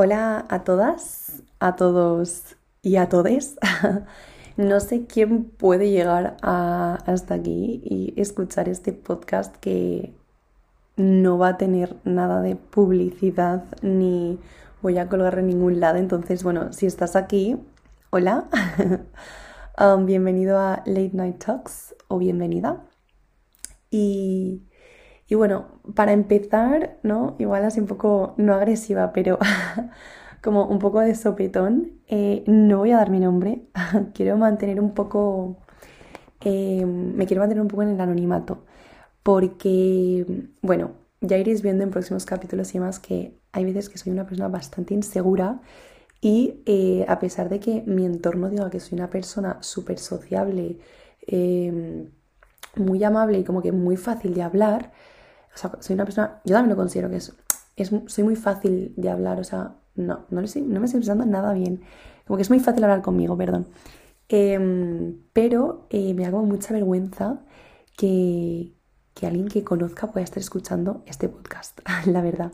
Hola a todas, a todos y a todes. no sé quién puede llegar hasta aquí y escuchar este podcast que no va a tener nada de publicidad ni voy a colgar en ningún lado. Entonces, bueno, si estás aquí, hola. Um, bienvenido a Late Night Talks o bienvenida. Y y bueno, para empezar, ¿no? Igual así un poco, no agresiva, pero como un poco de sopetón, eh, no voy a dar mi nombre. quiero mantener un poco, eh, me quiero mantener un poco en el anonimato. Porque, bueno, ya iréis viendo en próximos capítulos y demás que hay veces que soy una persona bastante insegura y eh, a pesar de que mi entorno diga que soy una persona súper sociable, muy amable y como que muy fácil de hablar, o sea, soy una persona, yo también lo considero que es, es soy muy fácil de hablar, o sea, no, no, no me estoy pensando nada bien. Como que es muy fácil hablar conmigo, perdón. Em, pero eh, me hago mucha vergüenza que, que alguien que conozca pueda estar escuchando este podcast, la verdad.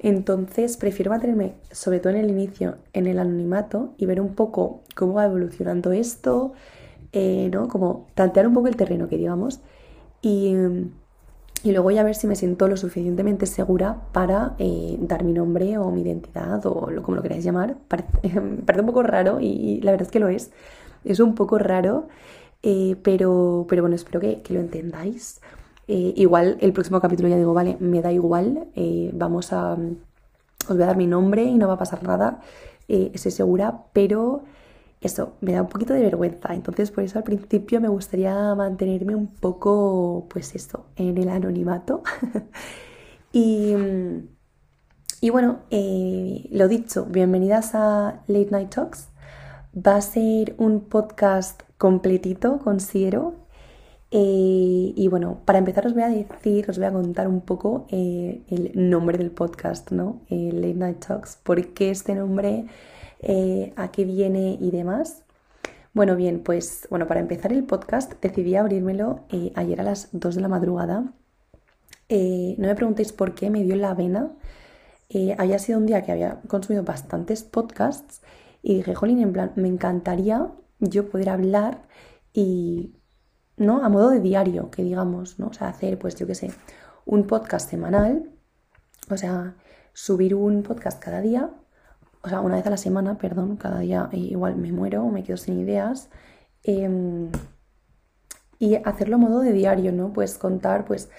Entonces prefiero mantenerme, sobre todo en el inicio, en el anonimato y ver un poco cómo va evolucionando esto, eh, ¿no? Como tantear un poco el terreno, que digamos. Y, em, y luego ya ver si me siento lo suficientemente segura para eh, dar mi nombre o mi identidad o lo, como lo queráis llamar. Parece, un poco raro y, la verdad es que lo es. Es un poco raro, eh, pero, pero bueno, espero que, lo entendáis. Eh, igual el próximo capítulo ya digo, vale, me da igual, vamos a... Os voy a dar mi nombre y no va a pasar nada, estoy segura, pero eso me da un poquito de vergüenza. Entonces, por eso al principio me gustaría mantenerme un poco, pues eso, en el anonimato. y, y, bueno, eh, lo dicho, bienvenidas a Late Night Talks. Va a ser un podcast completito, considero. Eh, y bueno, para empezar os voy a decir, os voy a contar un poco eh, el nombre del podcast, ¿no? Late Night Talks. ¿Por qué este nombre? Eh, a qué viene y demás. Bueno, bien, pues bueno, para empezar el podcast decidí abrírmelo eh, ayer a las 2 de la madrugada. Eh, no me preguntéis por qué, me dio la vena. había sido un día que había consumido bastantes podcasts y dije, jolín, en plan, me encantaría yo poder hablar y, ¿no? A modo de diario, que digamos, ¿no? O sea, hacer, pues yo qué sé, un podcast semanal, o sea, subir un podcast cada día o sea, una vez a la semana, perdón, cada día igual me muero, me quedo sin ideas. Em, y hacerlo a modo de diario, ¿no? Pues contar, pues,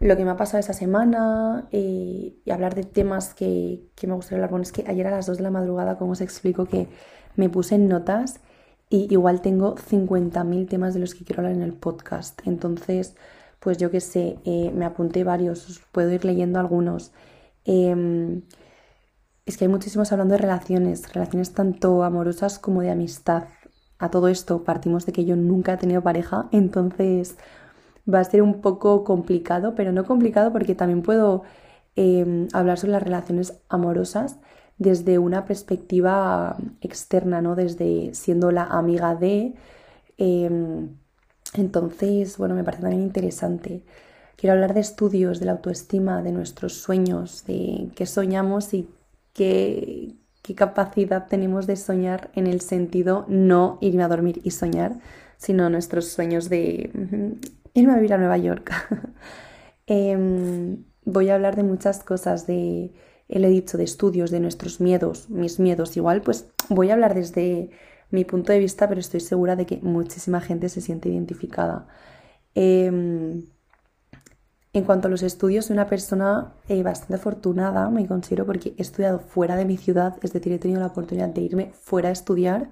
lo que me ha pasado esa semana eh, y hablar de temas que, me gustaría hablar. Bueno, es que ayer a las 2 de la madrugada, como os explico, que me puse en notas y igual tengo 50.000 temas de los que quiero hablar en el podcast. Entonces, pues yo qué sé, eh, me apunté varios, os puedo ir leyendo algunos. Em, es que hay muchísimos hablando de relaciones, relaciones tanto amorosas como de amistad. A todo esto partimos de que yo nunca he tenido pareja, entonces va a ser un poco complicado, pero no complicado porque también puedo em, hablar sobre las relaciones amorosas desde una perspectiva externa, ¿no? Desde siendo la amiga de... Em, entonces, bueno, me parece también interesante. Quiero hablar de estudios, de la autoestima, de nuestros sueños, de qué soñamos y qué, capacidad tenemos de soñar en el sentido no irme a dormir y soñar, sino nuestros sueños de irme a vivir a Nueva York. Em, voy a hablar de muchas cosas, de, he dicho, de estudios, de nuestros miedos, mis miedos. Igual, pues voy a hablar desde mi punto de vista, pero estoy segura de que muchísima gente se siente identificada. Em, en cuanto a los estudios, soy una persona eh, bastante afortunada, me considero, porque he estudiado fuera de mi ciudad, es decir, he tenido la oportunidad de irme fuera a estudiar.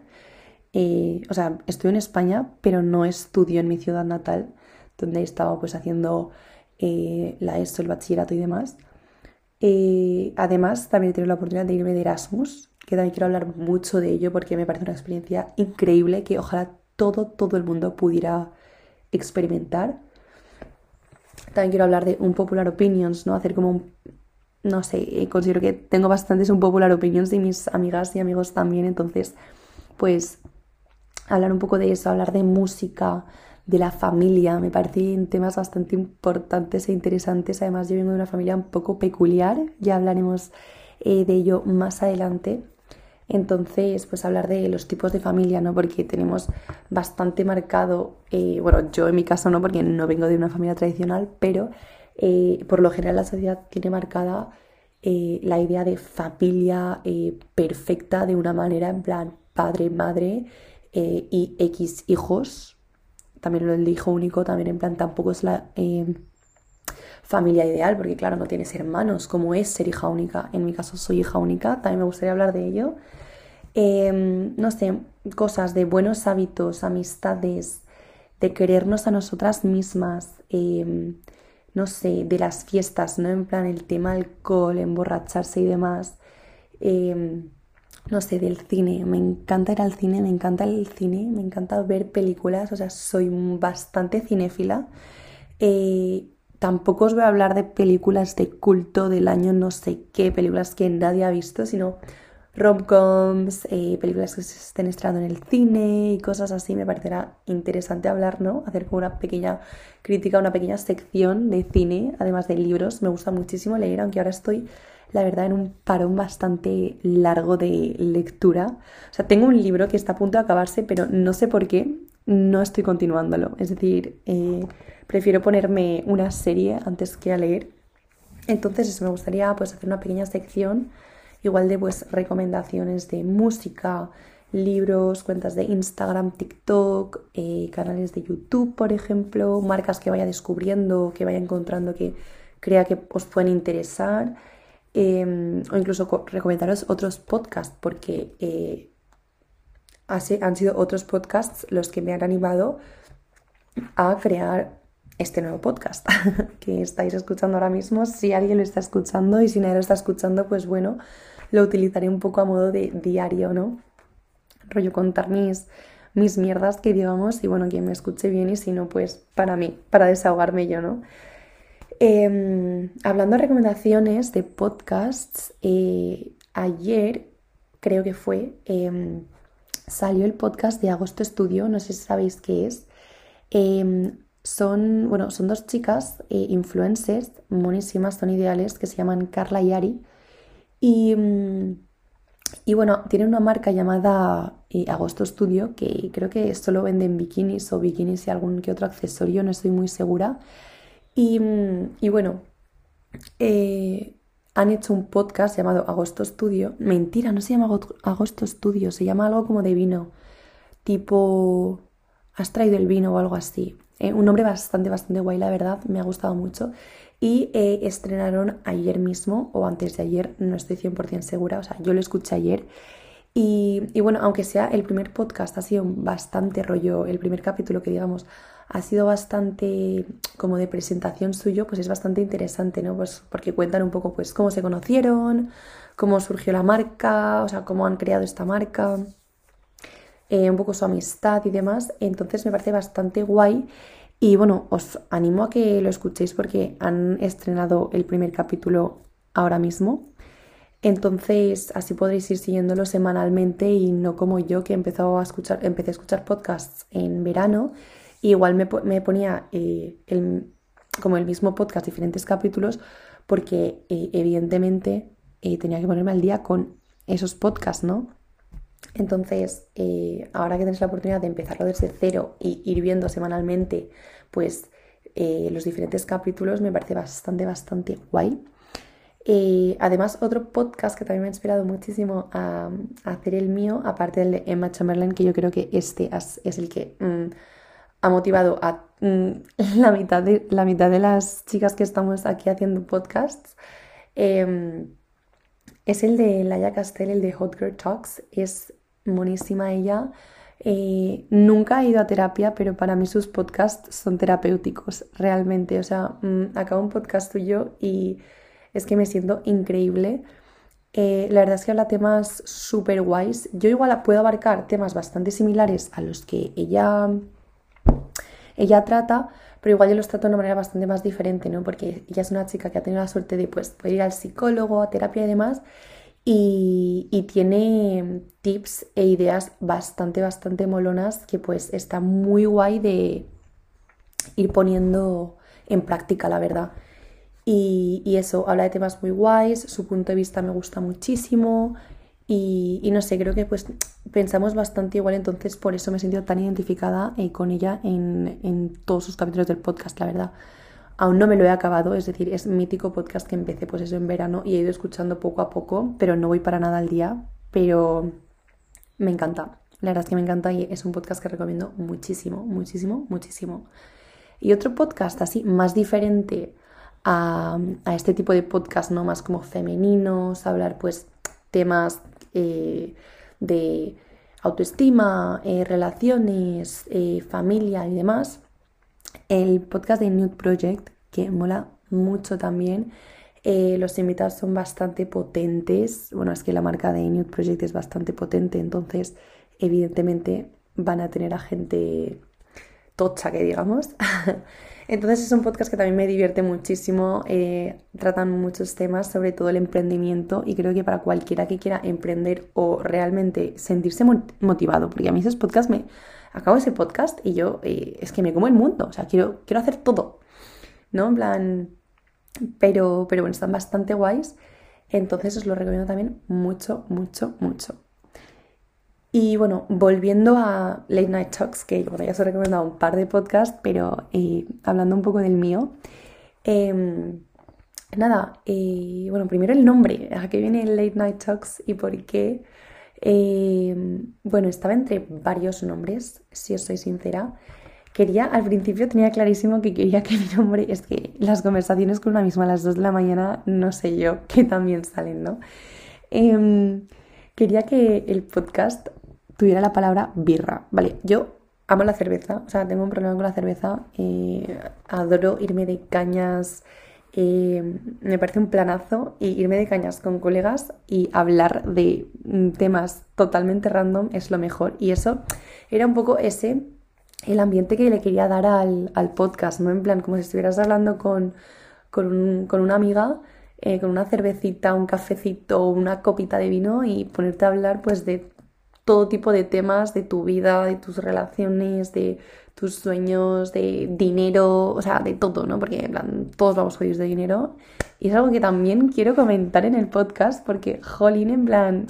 Eh, o sea, estoy en España, pero no estudio en mi ciudad natal, donde he estado pues haciendo eh, la ESO, el bachillerato y demás. además, también he tenido la oportunidad de irme de Erasmus, que también quiero hablar mucho de ello porque me parece una experiencia increíble que ojalá todo, todo el mundo pudiera experimentar también quiero hablar de un popular opinions, ¿no? Hacer como un, no sé, eh, considero que tengo bastantes un popular opinions de mis amigas y amigos también, entonces, pues, hablar un poco de eso, hablar de música, de la familia, me parecen temas bastante importantes e interesantes. Además, yo vengo de una familia un poco peculiar, ya hablaremos eh, de ello más adelante. Entonces, pues hablar de los tipos de familia, ¿no? Porque tenemos bastante marcado, eh, bueno, yo en mi caso no, porque no vengo de una familia tradicional, pero eh, por lo general la sociedad tiene marcada la idea de familia perfecta de una manera, en plan padre, madre y X hijos. También lo del hijo único, también en plan tampoco es la familia ideal, porque claro, no tienes hermanos, como es ser hija única. En mi caso soy hija única, también me gustaría hablar de ello. Em, no sé, cosas de buenos hábitos, amistades, de querernos a nosotras mismas, em, no sé, de las fiestas, ¿no? En plan el tema alcohol, emborracharse y demás. Em, no sé, del cine. Me encanta ir al cine, me encanta el cine, me encanta ver películas, o sea, soy bastante cinéfila. Eh, tampoco os voy a hablar de películas de culto del año no sé qué, películas que nadie ha visto, sino romcoms, eh, películas que se estén estrenando en el cine y cosas así. Me parecerá interesante hablar, ¿no? Hacer como una pequeña crítica, una pequeña sección de cine, además de libros. Me gusta muchísimo leer, aunque ahora estoy, la verdad, en un parón bastante largo de lectura. O sea, tengo un libro que está a punto de acabarse, pero no sé por qué no estoy continuándolo. Es decir, eh, prefiero ponerme una serie antes que a leer. Entonces, me gustaría pues hacer una pequeña sección igual de pues recomendaciones de música, libros, cuentas de Instagram, TikTok, eh, canales de YouTube, por ejemplo, marcas que vaya descubriendo, que vaya encontrando que crea que os pueden interesar, em, o incluso recomendaros otros podcasts, porque eh, han sido otros podcasts los que me han animado a crear este nuevo podcast que estáis escuchando ahora mismo. Si alguien lo está escuchando y si nadie lo está escuchando, pues bueno, lo utilizaré un poco a modo de diario, ¿no? Rollo contar mis, mis mierdas que digamos y bueno, quien me escuche bien y si no, pues para mí, para desahogarme yo, ¿no? Em, hablando de recomendaciones de podcasts, eh, ayer creo que fue, em, salió el podcast de Agosto Estudio, no sé si sabéis qué es. Em, son, bueno, son dos chicas eh, influencers, monísimas, son ideales, que se llaman Carla y Ari. Y, mm, y bueno, tienen una marca llamada eh, Agosto Studio, que creo que solo venden bikinis o bikinis y algún que otro accesorio, no estoy muy segura. Y, mm, y bueno, eh, han hecho un podcast llamado Agosto Studio. Mentira, no se llama Agosto Studio, se llama algo como de vino. Tipo, has traído el vino o algo así. Eh, un nombre bastante, bastante guay, la verdad, me ha gustado mucho. Y eh, estrenaron ayer mismo, o antes de ayer, no estoy 100% segura, o sea, yo lo escuché ayer. Y, y, bueno, aunque sea el primer podcast, ha sido bastante rollo, el primer capítulo que digamos ha sido bastante como de presentación suyo, pues es bastante interesante, ¿no? Pues porque cuentan un poco pues cómo se conocieron, cómo surgió la marca, o sea, cómo han creado esta marca. Eh, un poco su amistad y demás. Entonces me parece bastante guay. Y bueno, os animo a que lo escuchéis porque han estrenado el primer capítulo ahora mismo. Entonces así podréis ir siguiéndolo semanalmente y no como yo que empezó a escuchar, empecé a escuchar podcasts en verano. Igual me, ponía eh, el, como el mismo podcast, diferentes capítulos, porque eh, evidentemente tenía que ponerme al día con esos podcasts, ¿no? Entonces, eh, ahora que tenéis la oportunidad de empezarlo desde cero y ir viendo semanalmente, pues eh, los diferentes capítulos me parece bastante, bastante guay. Eh, además, otro podcast que también me ha inspirado muchísimo a, hacer el mío, aparte del de Emma Chamberlain, que yo creo que este es el que mm, ha motivado a mm, la, mitad de, la mitad de las chicas que estamos aquí haciendo podcasts. Em, es el de Laia Castell, el de Hot Girl Talks. Es monísima ella. Eh, nunca he ido a terapia, pero para mí sus podcasts son terapéuticos, realmente. O sea, mm, acabo un podcast tuyo y es que me siento increíble. Eh, la verdad es que habla temas súper guays. Yo igual puedo abarcar temas bastante similares a los que ella, ella trata, pero igual yo los trato de una manera bastante más diferente, ¿no? Porque ella es una chica que ha tenido la suerte de pues, poder ir al psicólogo, a terapia y demás, y, tiene tips e ideas bastante, bastante molonas que pues está muy guay de ir poniendo en práctica, la verdad. Y, eso, habla de temas muy guays, su punto de vista me gusta muchísimo. Y, no sé, creo que pues pensamos bastante igual, entonces por eso me he sentido tan identificada eh, con ella en, en todos sus capítulos del podcast, la verdad. Aún no me lo he acabado, es decir, es mítico podcast que empecé pues eso en verano y he ido escuchando poco a poco, pero no voy para nada al día, pero me encanta. La verdad es que me encanta y es un podcast que recomiendo muchísimo, muchísimo, muchísimo. Y otro podcast así, más diferente a, este tipo de podcast, ¿no? Más como femeninos, hablar pues temas eh, de autoestima, eh, relaciones, eh, familia y demás. El podcast de Nude Project, que mola mucho también. los invitados son bastante potentes. Bueno, es que la marca de Nude Project es bastante potente, entonces evidentemente van a tener a gente tocha, que digamos. Entonces es un podcast que también me divierte muchísimo, eh, tratan muchos temas, sobre todo el emprendimiento, y creo que para cualquiera que quiera emprender o realmente sentirse motivado, porque a mí esos podcasts me... Acabo ese podcast y yo eh, es que me como el mundo, o sea, quiero, quiero hacer todo, ¿no? En plan... Pero, pero bueno, están bastante guays, entonces os lo recomiendo también mucho, mucho, mucho. Y bueno, volviendo a Late Night Talks, que bueno, ya os he recomendado un par de podcasts, pero eh, hablando un poco del mío. Em, nada, eh, bueno, primero el nombre, ¿a qué viene Late Night Talks y por qué? Em, bueno, estaba entre varios nombres, si os soy sincera. Quería, al principio tenía clarísimo que quería que mi nombre, es que las conversaciones con una misma a las 2 de la mañana, no sé yo, que también salen, ¿no? Em, quería que el podcast tuviera la palabra birra. Vale, yo amo la cerveza, o sea, tengo un problema con la cerveza, adoro irme de cañas, me parece un planazo y irme de cañas con colegas y hablar de mm, temas totalmente random es lo mejor. Y eso era un poco ese, el ambiente que le quería dar al, podcast, ¿no? En plan, como si estuvieras hablando con, con, una amiga. Eh, con una cervecita, un cafecito, una copita de vino y ponerte a hablar pues de todo tipo de temas de tu vida, de tus relaciones, de tus sueños, de dinero, o sea, de todo, ¿no? Porque en plan, todos vamos jodidos de dinero. Y es algo que también quiero comentar en el podcast porque, jolín, en plan,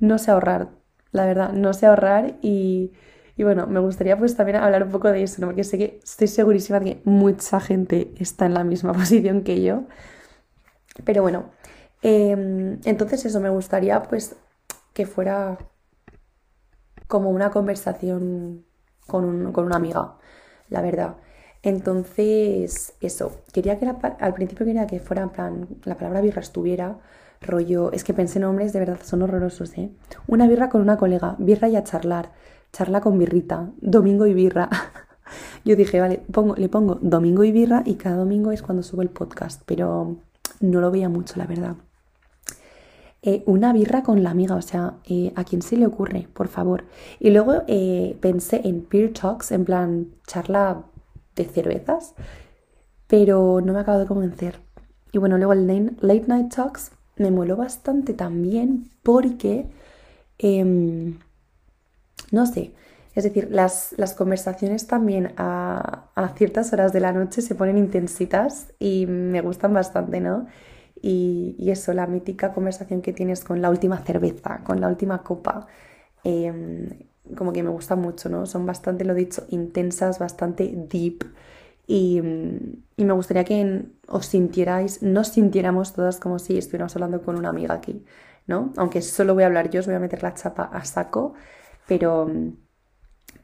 no sé ahorrar, la verdad, no sé ahorrar y, y bueno, me gustaría pues también hablar un poco de eso, ¿no? Porque sé que estoy segurísima de que mucha gente está en la misma posición que yo. Pero bueno, em, entonces eso, me gustaría pues que fuera como una conversación con, una amiga, la verdad. Entonces, eso, quería que al principio quería que fuera en plan, la palabra birra estuviera, rollo, es que pensé nombres de verdad son horrorosos, ¿eh? Una birra con una colega, birra y a charlar, charla con birrita, domingo y birra. Yo dije, vale, pongo, le pongo domingo y birra y cada domingo es cuando subo el podcast, pero no lo veía mucho, la verdad. Eh, una birra con la amiga, o sea, eh, ¿a quién se le ocurre? Por favor. Y luego eh, pensé en Peer Talks, en plan charla de cervezas, pero no me acabo de convencer. Y bueno, luego el Late Night Talks me moló bastante también porque, em, no sé, es decir, las, las conversaciones también a, a, ciertas horas de la noche se ponen intensitas y me gustan bastante, ¿no? Y, eso, la mítica conversación que tienes con la última cerveza, con la última copa, em, como que me gusta mucho, ¿no? Son bastante, lo dicho, intensas, bastante deep. Y, me gustaría que os sintierais, nos sintiéramos todas como si estuviéramos hablando con una amiga aquí, ¿no? Aunque solo voy a hablar yo, os voy a meter la chapa a saco, pero,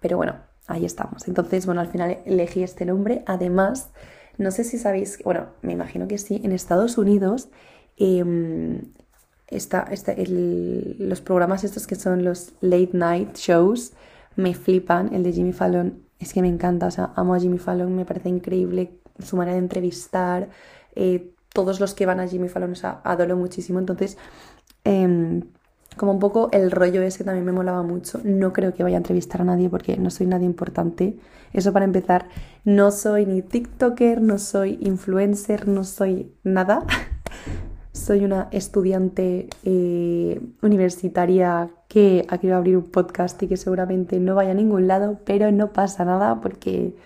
pero bueno, ahí estamos. Entonces, bueno, al final elegí este nombre. Además, no sé si sabéis, bueno, me imagino que sí, en Estados Unidos em, está, los programas estos que son los late night shows me flipan. El de Jimmy Fallon es que me encanta, o sea, amo a Jimmy Fallon, me parece increíble su manera de entrevistar. Eh, todos los que van a Jimmy Fallon, o sea, adoro muchísimo. Entonces, em, como un poco el rollo ese también me molaba mucho. No creo que vaya a entrevistar a nadie porque no soy nadie importante. Eso para empezar, no soy ni TikToker, no soy influencer, no soy nada. soy una estudiante eh, universitaria que ha querido abrir un podcast y que seguramente no vaya a ningún lado, pero no pasa nada porque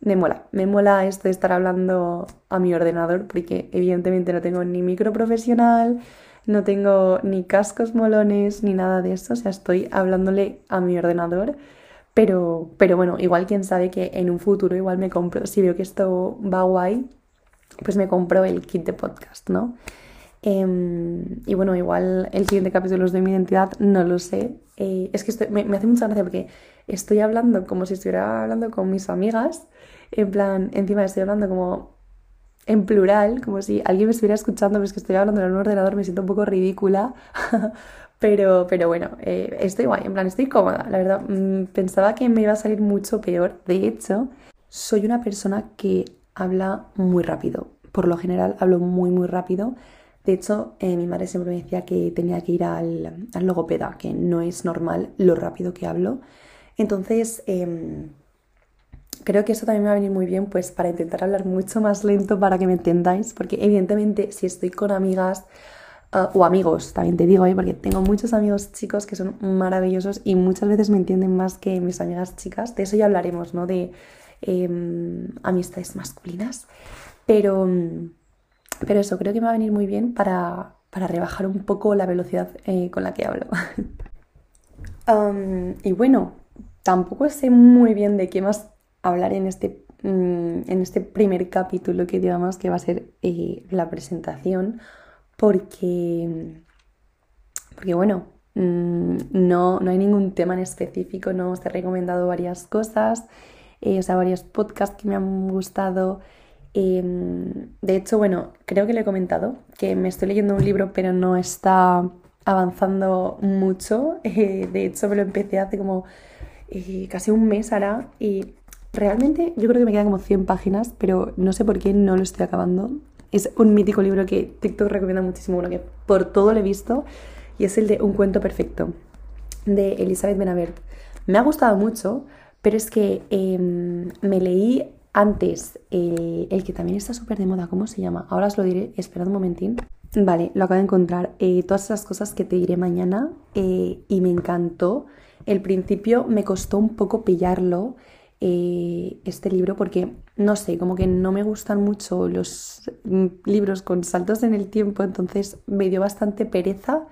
me mola, me mola esto de estar hablando a mi ordenador porque evidentemente no tengo ni micro profesional, no tengo ni cascos molones ni nada de eso, o sea, estoy hablándole a mi ordenador. Pero, pero bueno, igual quién sabe que en un futuro igual me compro, si veo que esto va guay, pues me compro el kit de podcast, ¿no? Em, y bueno, igual el siguiente capítulo de mi identidad, no lo sé. Eh, es que me, me, hace mucha gracia porque estoy hablando como si estuviera hablando con mis amigas. En plan, encima estoy hablando como en plural, como si alguien me estuviera escuchando, pero es que estoy hablando en un ordenador, me siento un poco ridícula. pero, pero bueno, eh, estoy guay, en plan, estoy cómoda. La verdad, mm, pensaba que me iba a salir mucho peor. De hecho, soy una persona que habla muy rápido. Por lo general, hablo muy, muy rápido. De hecho, eh, mi madre siempre me decía que tenía que ir al, logopeda, que no es normal lo rápido que hablo. Entonces, em, creo que eso también me va a venir muy bien, pues para intentar hablar mucho más lento para que me entendáis, porque evidentemente si estoy con amigas ah, o amigos, también te digo, ¿eh? porque tengo muchos amigos chicos que son maravillosos y muchas veces me entienden más que mis amigas chicas. De eso ya hablaremos, ¿no? De em, amistades masculinas. Pero pero eso, creo que me va a venir muy bien para, rebajar un poco la velocidad eh, con la que hablo. y bueno, tampoco sé muy bien de qué más hablar en este, mm, en este primer capítulo que digamos que va a ser eh, la presentación, porque, porque bueno, mm, no, no hay ningún tema en específico, no os he recomendado varias cosas, eh, o sea, varios podcasts que me han gustado. Em, de hecho, bueno, creo que le he comentado que me estoy leyendo un libro, pero no está avanzando mucho. Eh, de hecho, me lo empecé hace como casi un mes ahora y realmente yo creo que me quedan como 100 páginas, pero no sé por qué no lo estoy acabando. Es un mítico libro que TikTok recomienda muchísimo, bueno, que por todo lo he visto, y es el de Un cuento perfecto, de Elizabeth Benavert. Me ha gustado mucho, pero es que em, me leí antes, el, que también está súper de moda, ¿cómo se llama? Ahora os lo diré, esperad un momentín. Vale, lo acabo de encontrar. Eh, todas esas cosas que te diré mañana eh, y me encantó. El principio me costó un poco pillarlo, eh, este libro, porque no sé, como que no me gustan mucho los mm, libros con saltos en el tiempo, entonces me dio bastante pereza,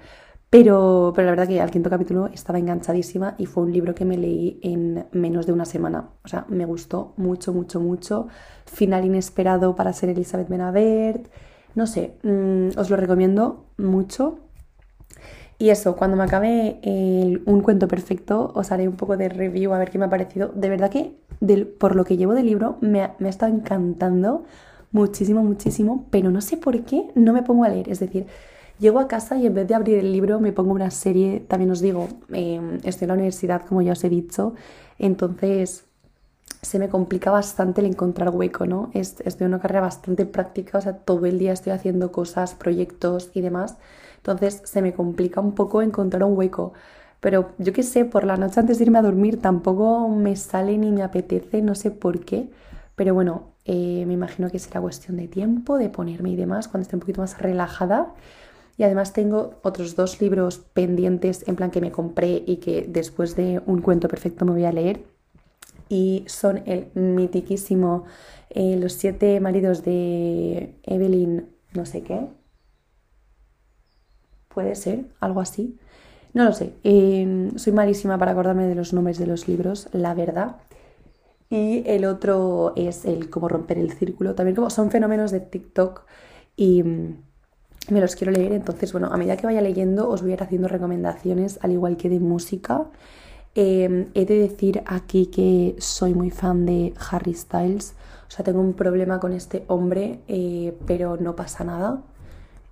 pero, pero la verdad que al quinto capítulo estaba enganchadísima y fue un libro que me leí en menos de una semana. O sea, me gustó mucho, mucho, mucho. Final inesperado para ser Elizabeth Benavert. No sé, mm, os lo recomiendo mucho. Y eso, cuando me acabe un cuento perfecto, os haré un poco de review a ver qué me ha parecido. De verdad que por lo que llevo del libro me me ha estado encantando muchísimo, muchísimo, pero no sé por qué no me pongo a leer. Es decir, Llego a casa y en vez de abrir el libro me pongo una serie, también os digo, em, estoy en la universidad como ya os he dicho, entonces se me complica bastante el encontrar hueco, ¿no? Es, estoy en una carrera bastante práctica, o sea, todo el día estoy haciendo cosas, proyectos y demás, entonces se me complica un poco encontrar un hueco. Pero yo qué sé, por la noche antes de irme a dormir tampoco me sale ni me apetece, no sé por qué. Pero bueno, eh, me imagino que será cuestión de tiempo, de ponerme y demás, cuando esté un poquito más relajada. Y además tengo otros dos libros pendientes en plan que me compré y que después de un cuento perfecto me voy a leer. Y son el mitiquísimo eh, Los siete maridos de Evelyn no sé qué. Puede ser, algo así. No lo sé. Em, soy malísima para acordarme de los nombres de los libros, la verdad. Y el otro es el cómo romper el círculo. También como son fenómenos de TikTok y me los quiero leer. Entonces, bueno, a medida que vaya leyendo os voy a ir haciendo recomendaciones, al igual que de música. Em, he de decir aquí que soy muy fan de Harry Styles. O sea, tengo un problema con este hombre, eh, pero no pasa nada.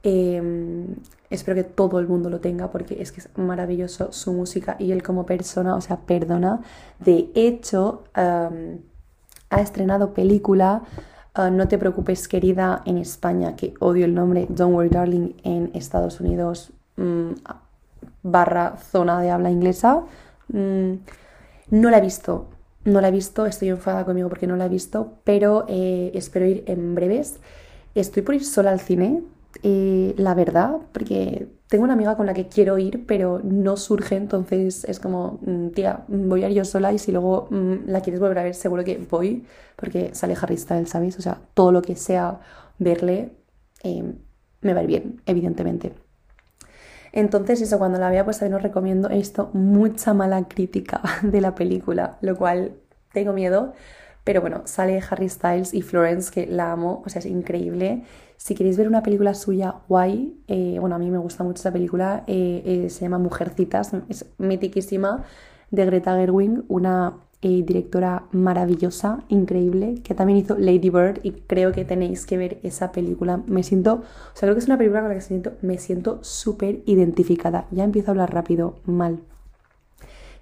Em, espero que todo el mundo lo tenga porque es que es maravilloso su música y él como persona, o sea, perdona. De hecho, ha estrenado película Ah, no te preocupes, querida, en España, que odio el nombre Don't Worry Darling en Estados Unidos, mm, barra zona de habla inglesa. Mm, no la he visto, no la he visto, estoy enfadada conmigo porque no la he visto, pero eh, espero ir en breves. Estoy por ir sola al cine, la verdad, porque tengo una amiga con la que quiero ir, pero no surge, entonces es como, mm, tía, voy a ir yo sola y si luego mm, la quieres volver a ver, seguro que voy, porque sale Harry Styles, ¿sabes? O sea, todo lo que sea verle eh, me va a ir bien, evidentemente. Entonces, eso, cuando la vea, pues también os recomiendo. He visto mucha mala crítica de la película, lo cual tengo miedo. Pero bueno, sale Harry Styles y Florence, que la amo, o sea, es increíble. Si queréis ver una película suya guay, eh, bueno, a mí me gusta mucho esa película, eh, eh, se llama Mujercitas, es mitiquísima, de Greta Gerwig, una directora maravillosa, increíble, que también hizo Lady Bird y creo que tenéis que ver esa película. Me siento, o sea, creo que es una película con la que siento, me siento súper identificada. Ya empiezo a hablar rápido, mal.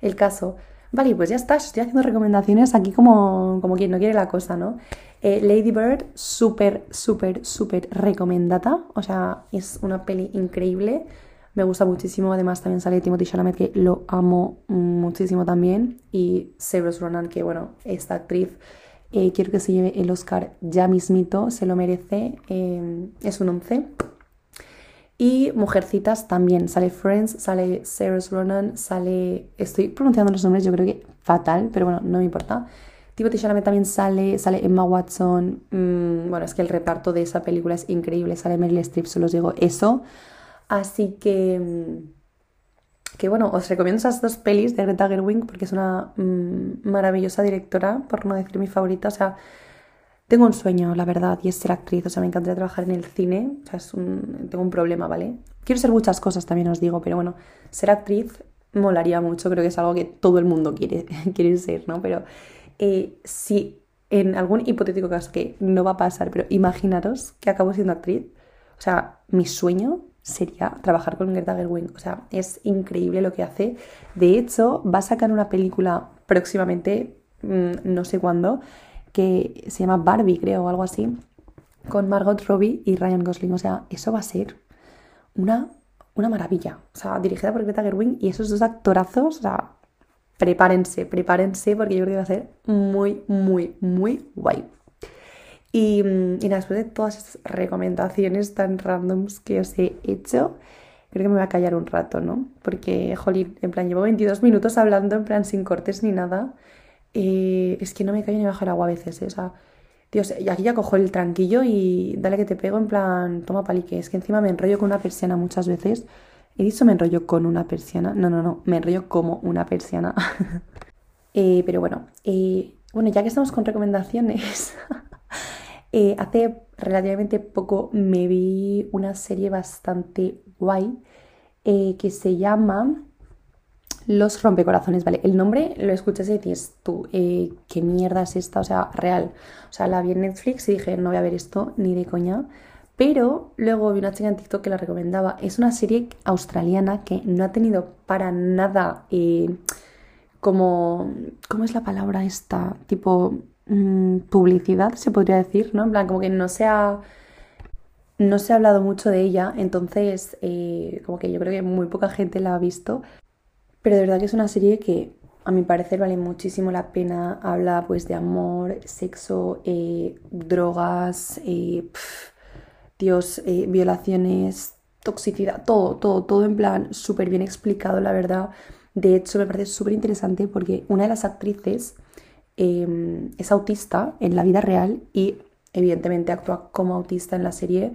El caso, vale, pues ya está, estoy haciendo recomendaciones aquí como, como quien no quiere la cosa, ¿no? Eh, Lady Bird, súper, súper, súper recomendada, o sea, es una peli increíble me gusta muchísimo. Además, también sale Timothy Chalamet, que lo amo muchísimo también. Y Severus Ronan, que bueno, esta actriz eh, quiero que se lleve el Oscar ya mismito, se lo merece. Eh, es un 11. Y Mujercitas también. Sale Friends, sale Severus Ronan, sale. Estoy pronunciando los nombres, yo creo que fatal, pero bueno, no me importa. Timothy Chalamet también sale, sale Emma Watson. Mm, bueno, es que el reparto de esa película es increíble. Sale Meryl Streep, solo os digo eso. Así que, mm, que bueno, os recomiendo esas dos pelis de Greta Gerwig porque es una mm, maravillosa directora, por no decir mi favorita. O sea, tengo un sueño, la verdad, y es ser actriz. O sea, me encantaría trabajar en el cine. O sea, es un, tengo un problema, ¿vale? Quiero ser muchas cosas, también os digo, pero bueno, ser actriz molaría mucho. Creo que es algo que todo el mundo quiere, quiere ser, ¿no? Pero eh, si en algún hipotético caso que no va a pasar, pero imaginaros que acabo siendo actriz. O sea, mi sueño sería trabajar con Greta Gerwig. O sea, es increíble lo que hace. De hecho, va a sacar una película próximamente, mm, no sé cuándo, que se llama Barbie, creo, o algo así, con Margot Robbie y Ryan Gosling. O sea, eso va a ser una, una maravilla. O sea, dirigida por Greta Gerwig y esos dos actorazos, o sea, prepárense, prepárense porque yo creo que va a ser muy, muy, muy guay. Y, después de todas esas recomendaciones tan randoms que os he hecho, creo que me voy a callar un rato, ¿no? Porque, jolín, en plan, llevo 22 minutos hablando, en plan, sin cortes ni nada. Eh, es que no me callo ni bajo el agua a veces, ¿eh? O sea, Dios, y aquí ya cojo el tranquillo y dale que te pego, en plan, toma palique. Es que encima me enrollo con una persiana muchas veces. He dicho me enrollo con una persiana. No, no, no, me enrollo como una persiana. Eh, pero bueno, bueno, ya que estamos con recomendaciones. Eh, hace relativamente poco me vi una serie bastante guay eh, que se llama Los Rompecorazones, ¿vale? El nombre lo escuchas y dices tú, eh, ¿qué mierda es esta? O sea, real. O sea, la vi en Netflix y dije, no voy a ver esto ni de coña. Pero luego vi una chica en TikTok que la recomendaba. Es una serie australiana que no ha tenido para nada como... ¿Cómo es la palabra esta? Tipo Mm, publicidad, se podría decir, ¿no? En plan, como que no se ha, no se ha hablado mucho de ella, entonces eh, como que yo creo que muy poca gente la ha visto, pero de verdad que es una serie que a mi parecer vale muchísimo la pena, habla pues de amor, sexo, eh, drogas, eh, Dios, violaciones, toxicidad, todo, todo, todo en plan súper bien explicado, la verdad. De hecho, me parece súper interesante porque una de las actrices Em, es autista en la vida real y evidentemente actúa como autista en la serie.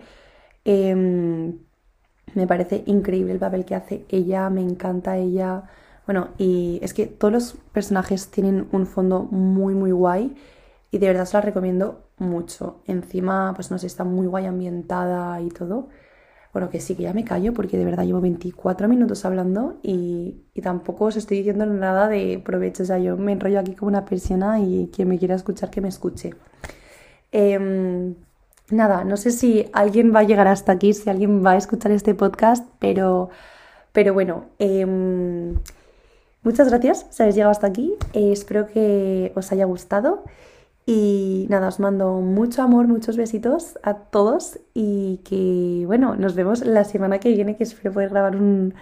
Me parece increíble el papel que hace ella, me encanta ella. Bueno, y es que todos los personajes tienen un fondo muy, muy guay y de verdad se la recomiendo mucho. Encima, pues no sé, está muy guay ambientada y todo. Bueno, que sí, que ya me callo porque de verdad llevo 24 minutos hablando y, tampoco os estoy diciendo nada de provecho. O sea, yo me enrollo aquí como una persona y quien me quiera escuchar, que me escuche. Em, nada, no sé si alguien va a llegar hasta aquí, si alguien va a escuchar este podcast, pero, pero bueno, em, muchas gracias si habéis llegado hasta aquí. Eh, espero que os haya gustado. Y nada, os mando mucho amor, muchos besitos a todos y que, bueno, nos vemos la semana que viene, que espero poder grabar un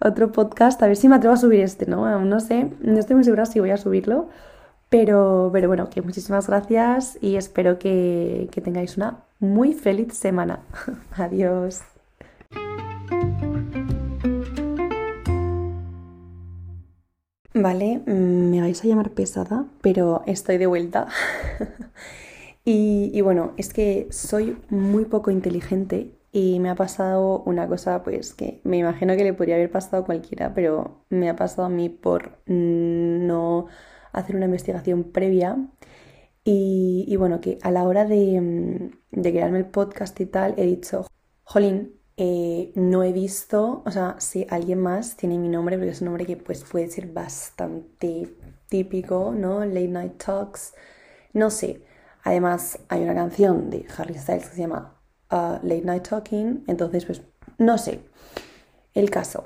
otro podcast. A ver si me atrevo a subir este, ¿no? Aún no sé, no estoy muy segura si voy a subirlo, pero, pero bueno, que muchísimas gracias y espero que, que tengáis una muy feliz semana. Adiós. Vale, me vais a llamar pesada, pero estoy de vuelta. y, y, bueno, es que soy muy poco inteligente y me ha pasado una cosa pues que me imagino que le podría haber pasado a cualquiera, pero me ha pasado a mí por no hacer una investigación previa. Y, bueno, que a la hora de, mm, de crearme el podcast y tal, he dicho, jolín, eh, no he visto, o sea, si alguien más tiene mi nombre, porque es un nombre que pues puede ser bastante típico, ¿no? Late Night Talks, no sé. Además, hay una canción de Harry Styles que se llama uh, Late Night Talking, entonces pues no sé. El caso.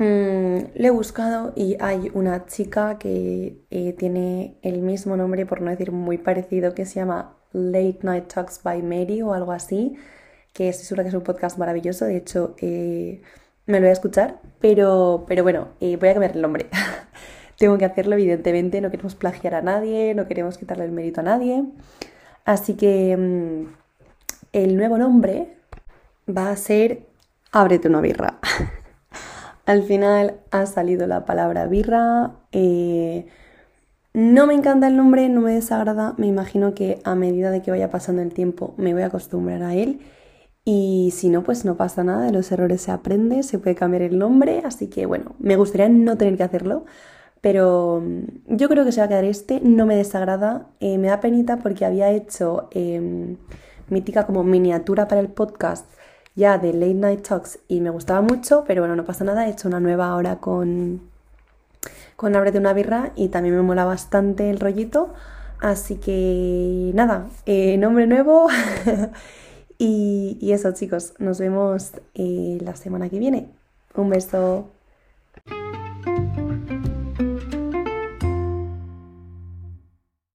Mm, le he buscado y hay una chica que eh, tiene el mismo nombre, por no decir muy parecido, que se llama Late Night Talks by Mary o algo así que estoy segura que es un podcast maravilloso, de hecho eh, me lo voy a escuchar, pero, pero bueno, eh, voy a cambiar el nombre. Tengo que hacerlo, evidentemente, no queremos plagiar a nadie, no queremos quitarle el mérito a nadie. Así que mm, el nuevo nombre va a ser Ábrete una birra. Al final ha salido la palabra birra. Eh, no me encanta el nombre, no me desagrada. Me imagino que a medida de que vaya pasando el tiempo me voy a acostumbrar a él y si no, pues no pasa nada, de los errores se aprende, se puede cambiar el nombre, así que bueno, me gustaría no tener que hacerlo, pero mm, yo creo que se va a quedar este, no me desagrada, eh, me da penita porque había hecho mítica como miniatura para el podcast ya de Late Night Talks y me gustaba mucho, pero bueno, no pasa nada, he hecho una nueva ahora con, con Ábrete una birra y también me mola bastante el rollito, así que nada, eh, nombre nuevo. Y, eso chicos, nos vemos eh, la semana que viene. Un beso.